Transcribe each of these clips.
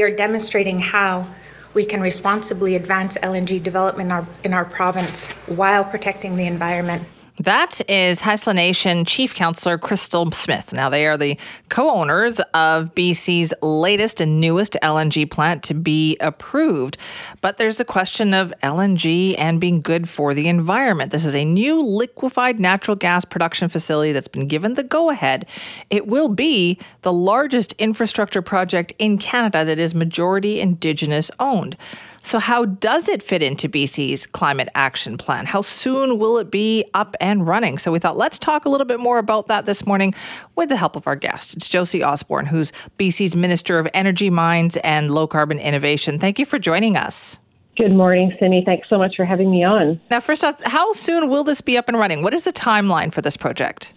We are demonstrating how we can responsibly advance LNG development in our, in our province while protecting the environment. That is Haisla Nation Chief Councillor Crystal Smith. Now, they are the co owners of BC's latest and newest LNG plant to be approved. But there's a question of LNG and being good for the environment. This is a new liquefied natural gas production facility that's been given the go ahead. It will be the largest infrastructure project in Canada that is majority Indigenous owned. So, how does it fit into BC's climate action plan? How soon will it be up and running? So, we thought let's talk a little bit more about that this morning with the help of our guest. It's Josie Osborne, who's BC's Minister of Energy, Mines, and Low Carbon Innovation. Thank you for joining us. Good morning, Cindy. Thanks so much for having me on. Now, first off, how soon will this be up and running? What is the timeline for this project?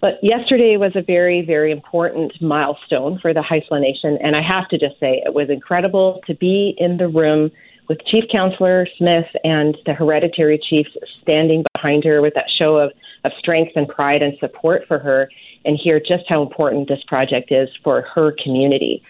But yesterday was a very, very important milestone for the Haisla Nation. And I have to just say, it was incredible to be in the room with Chief Councillor Smith and the hereditary chiefs standing behind her with that show of, of strength and pride and support for her and hear just how important this project is for her community.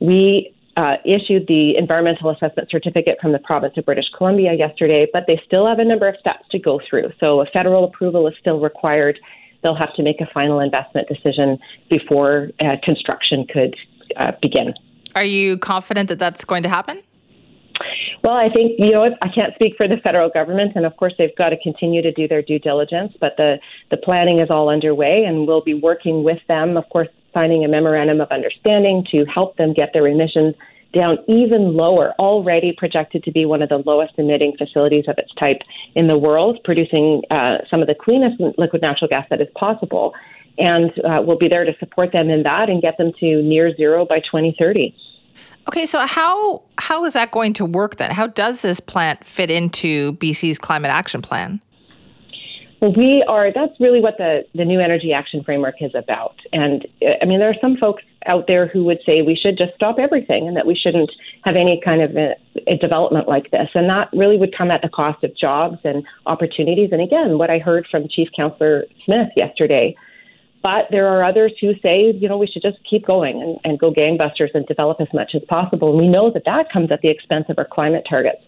We uh, issued the environmental assessment certificate from the province of British Columbia yesterday, but they still have a number of steps to go through. So a federal approval is still required they'll have to make a final investment decision before uh, construction could uh, begin. Are you confident that that's going to happen? Well, I think, you know, I can't speak for the federal government, and of course, they've got to continue to do their due diligence, but the, the planning is all underway, and we'll be working with them, of course, signing a memorandum of understanding to help them get their emissions down even lower, already projected to be one of the lowest emitting facilities of its type in the world, producing uh, some of the cleanest liquid natural gas that is possible. And uh, we'll be there to support them in that and get them to near zero by 2030. Okay, so how how is that going to work then? How does this plant fit into BC's climate action plan? Well, we are, that's really what the, the new energy action framework is about. And I mean, there are some folks out there who would say we should just stop everything and that we shouldn't have any kind of a, a development like this. And that really would come at the cost of jobs and opportunities. And again, what I heard from Chief Councillor Smith yesterday. But there are others who say, you know, we should just keep going and, and go gangbusters and develop as much as possible. And we know that that comes at the expense of our climate targets.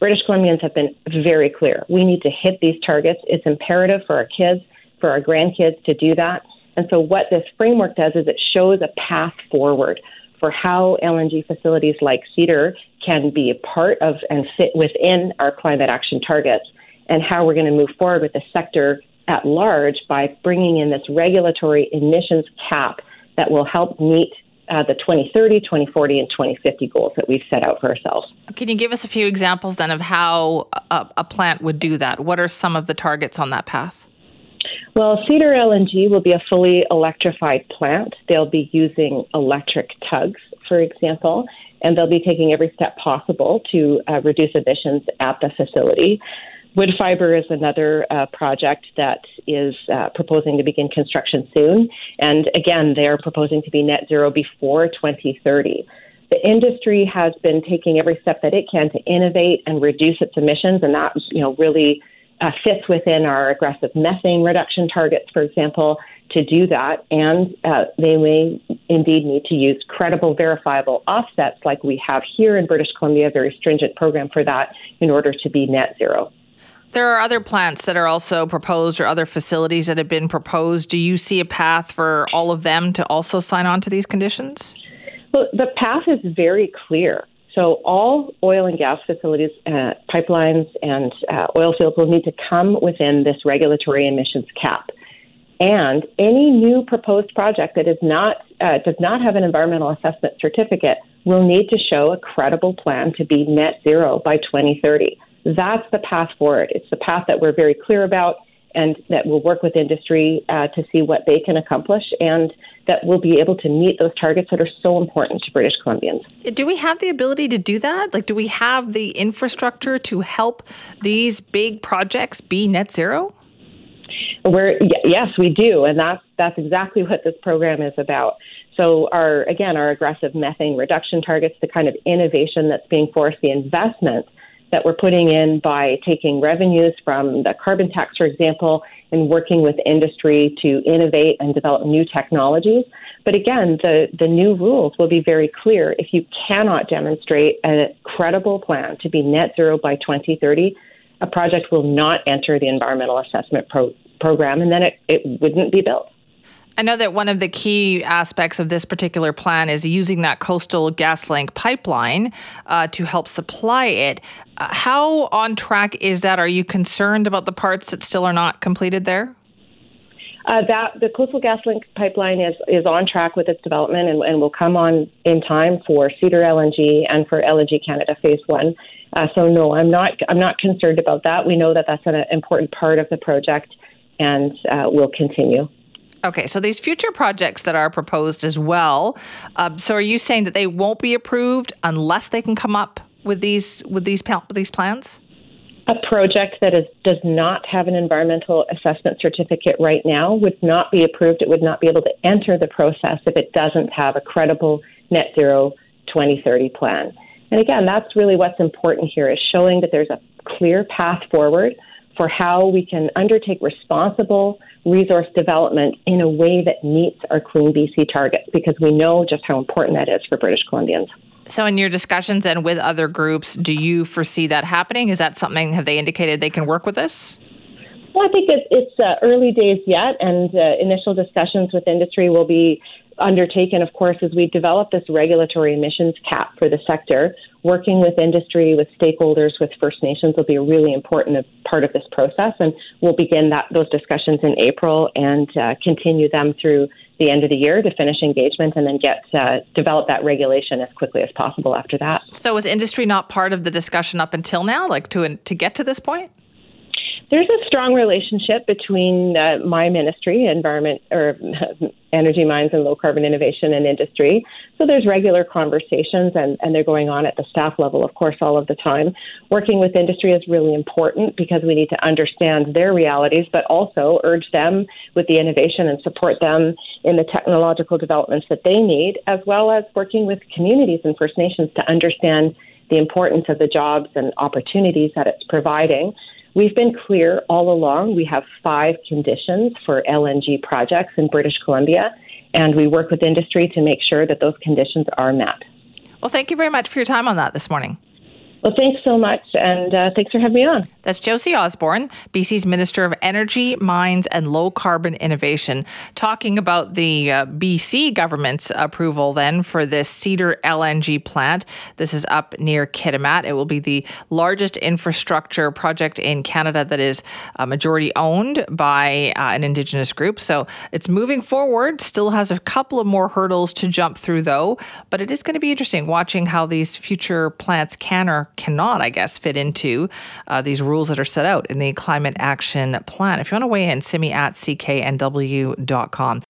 British Columbians have been very clear. We need to hit these targets. It's imperative for our kids, for our grandkids to do that. And so, what this framework does is it shows a path forward for how LNG facilities like Cedar can be a part of and fit within our climate action targets, and how we're going to move forward with the sector at large by bringing in this regulatory emissions cap that will help meet uh, the 2030, 2040, and 2050 goals that we've set out for ourselves. Can you give us a few examples then of how a, a plant would do that? What are some of the targets on that path? Well, Cedar LNG will be a fully electrified plant. They'll be using electric tugs, for example, and they'll be taking every step possible to uh, reduce emissions at the facility. Woodfibre is another uh, project that is uh, proposing to begin construction soon. And again, they are proposing to be net zero before 2030. The industry has been taking every step that it can to innovate and reduce its emissions, and that you know really uh, fits within our aggressive methane reduction targets, for example, to do that. And uh, they may indeed need to use credible, verifiable offsets like we have here in British Columbia, a very stringent program for that in order to be net zero. There are other plants that are also proposed or other facilities that have been proposed. Do you see a path for all of them to also sign on to these conditions? Well, the path is very clear. So, all oil and gas facilities, uh, pipelines, and uh, oil fields will need to come within this regulatory emissions cap. And any new proposed project that is not uh, does not have an environmental assessment certificate will need to show a credible plan to be net zero by 2030. That's the path forward. It's the path that we're very clear about. And that will work with industry uh, to see what they can accomplish and that we'll be able to meet those targets that are so important to British Columbians. Do we have the ability to do that? Like, do we have the infrastructure to help these big projects be net zero? We're, yes, we do, and that's that's exactly what this program is about. So, our again, our aggressive methane reduction targets, the kind of innovation that's being forced, the investment that we're putting in by taking revenues from the carbon tax, for example, and working with industry to innovate and develop new technologies. But again, the, the new rules will be very clear. If you cannot demonstrate a credible plan to be net zero by 2030, a project will not enter the environmental assessment pro- program, and then it, it wouldn't be built. I know that one of the key aspects of this particular plan is using that Coastal GasLink pipeline uh, to help supply it. Uh, how on track is that? Are you concerned about the parts that still are not completed there? Uh, that the Coastal GasLink pipeline is is on track with its development and, and will come on in time for Cedar LNG and for LNG Canada Phase One. Uh, so no, I'm not I'm not concerned about that. We know that that's an important part of the project and uh, will continue. Okay, so these future projects that are proposed as well. Uh, so are you saying that they won't be approved unless they can come up with these with these these plans? A project that is, does not have an environmental assessment certificate right now would not be approved. It would not be able to enter the process if it doesn't have a credible net zero 2030 plan. And again, that's really what's important here is showing that there's a clear path forward for how we can undertake responsible resource development in a way that meets our Clean BC targets because we know just how important that is for British Columbians. So, in your discussions and with other groups, do you foresee that happening? Is that something, have they indicated they can work with this? Well, I think it's, it's uh, early days yet, and uh, initial discussions with industry will be undertaken, of course, as we develop this regulatory emissions cap for the sector. Working with industry, with stakeholders, with First Nations will be a really important part of this process, and we'll begin that those discussions in April and uh, continue them through the end of the year to finish engagement, and then get uh, develop that regulation as quickly as possible after that. So, is industry not part of the discussion up until now, like to to get to this point? There's a strong relationship between uh, my ministry, environment or energy mines and low carbon innovation and industry. So there's regular conversations and, and they're going on at the staff level, of course, all of the time. Working with industry is really important because we need to understand their realities, but also urge them with the innovation and support them in the technological developments that they need, as well as working with communities and First Nations to understand the importance of the jobs and opportunities that it's providing We've been clear all along. We have five conditions for LNG projects in British Columbia, and we work with industry to make sure that those conditions are met. Well, thank you very much for your time on that this morning. Well, thanks so much, and uh, thanks for having me on. That's Josie Osborne, BC's Minister of Energy, Mines, and Low Carbon Innovation, talking about the uh, BC government's approval then for this Cedar LNG plant. This is up near Kitimat. It will be the largest infrastructure project in Canada that is uh, majority owned by uh, an Indigenous group. So it's moving forward, still has a couple of more hurdles to jump through, though. But it is going to be interesting watching how these future plants can or cannot, I guess, fit into uh, these rules that are set out in the Climate Action Plan. If you want to weigh in, me at cknw.com.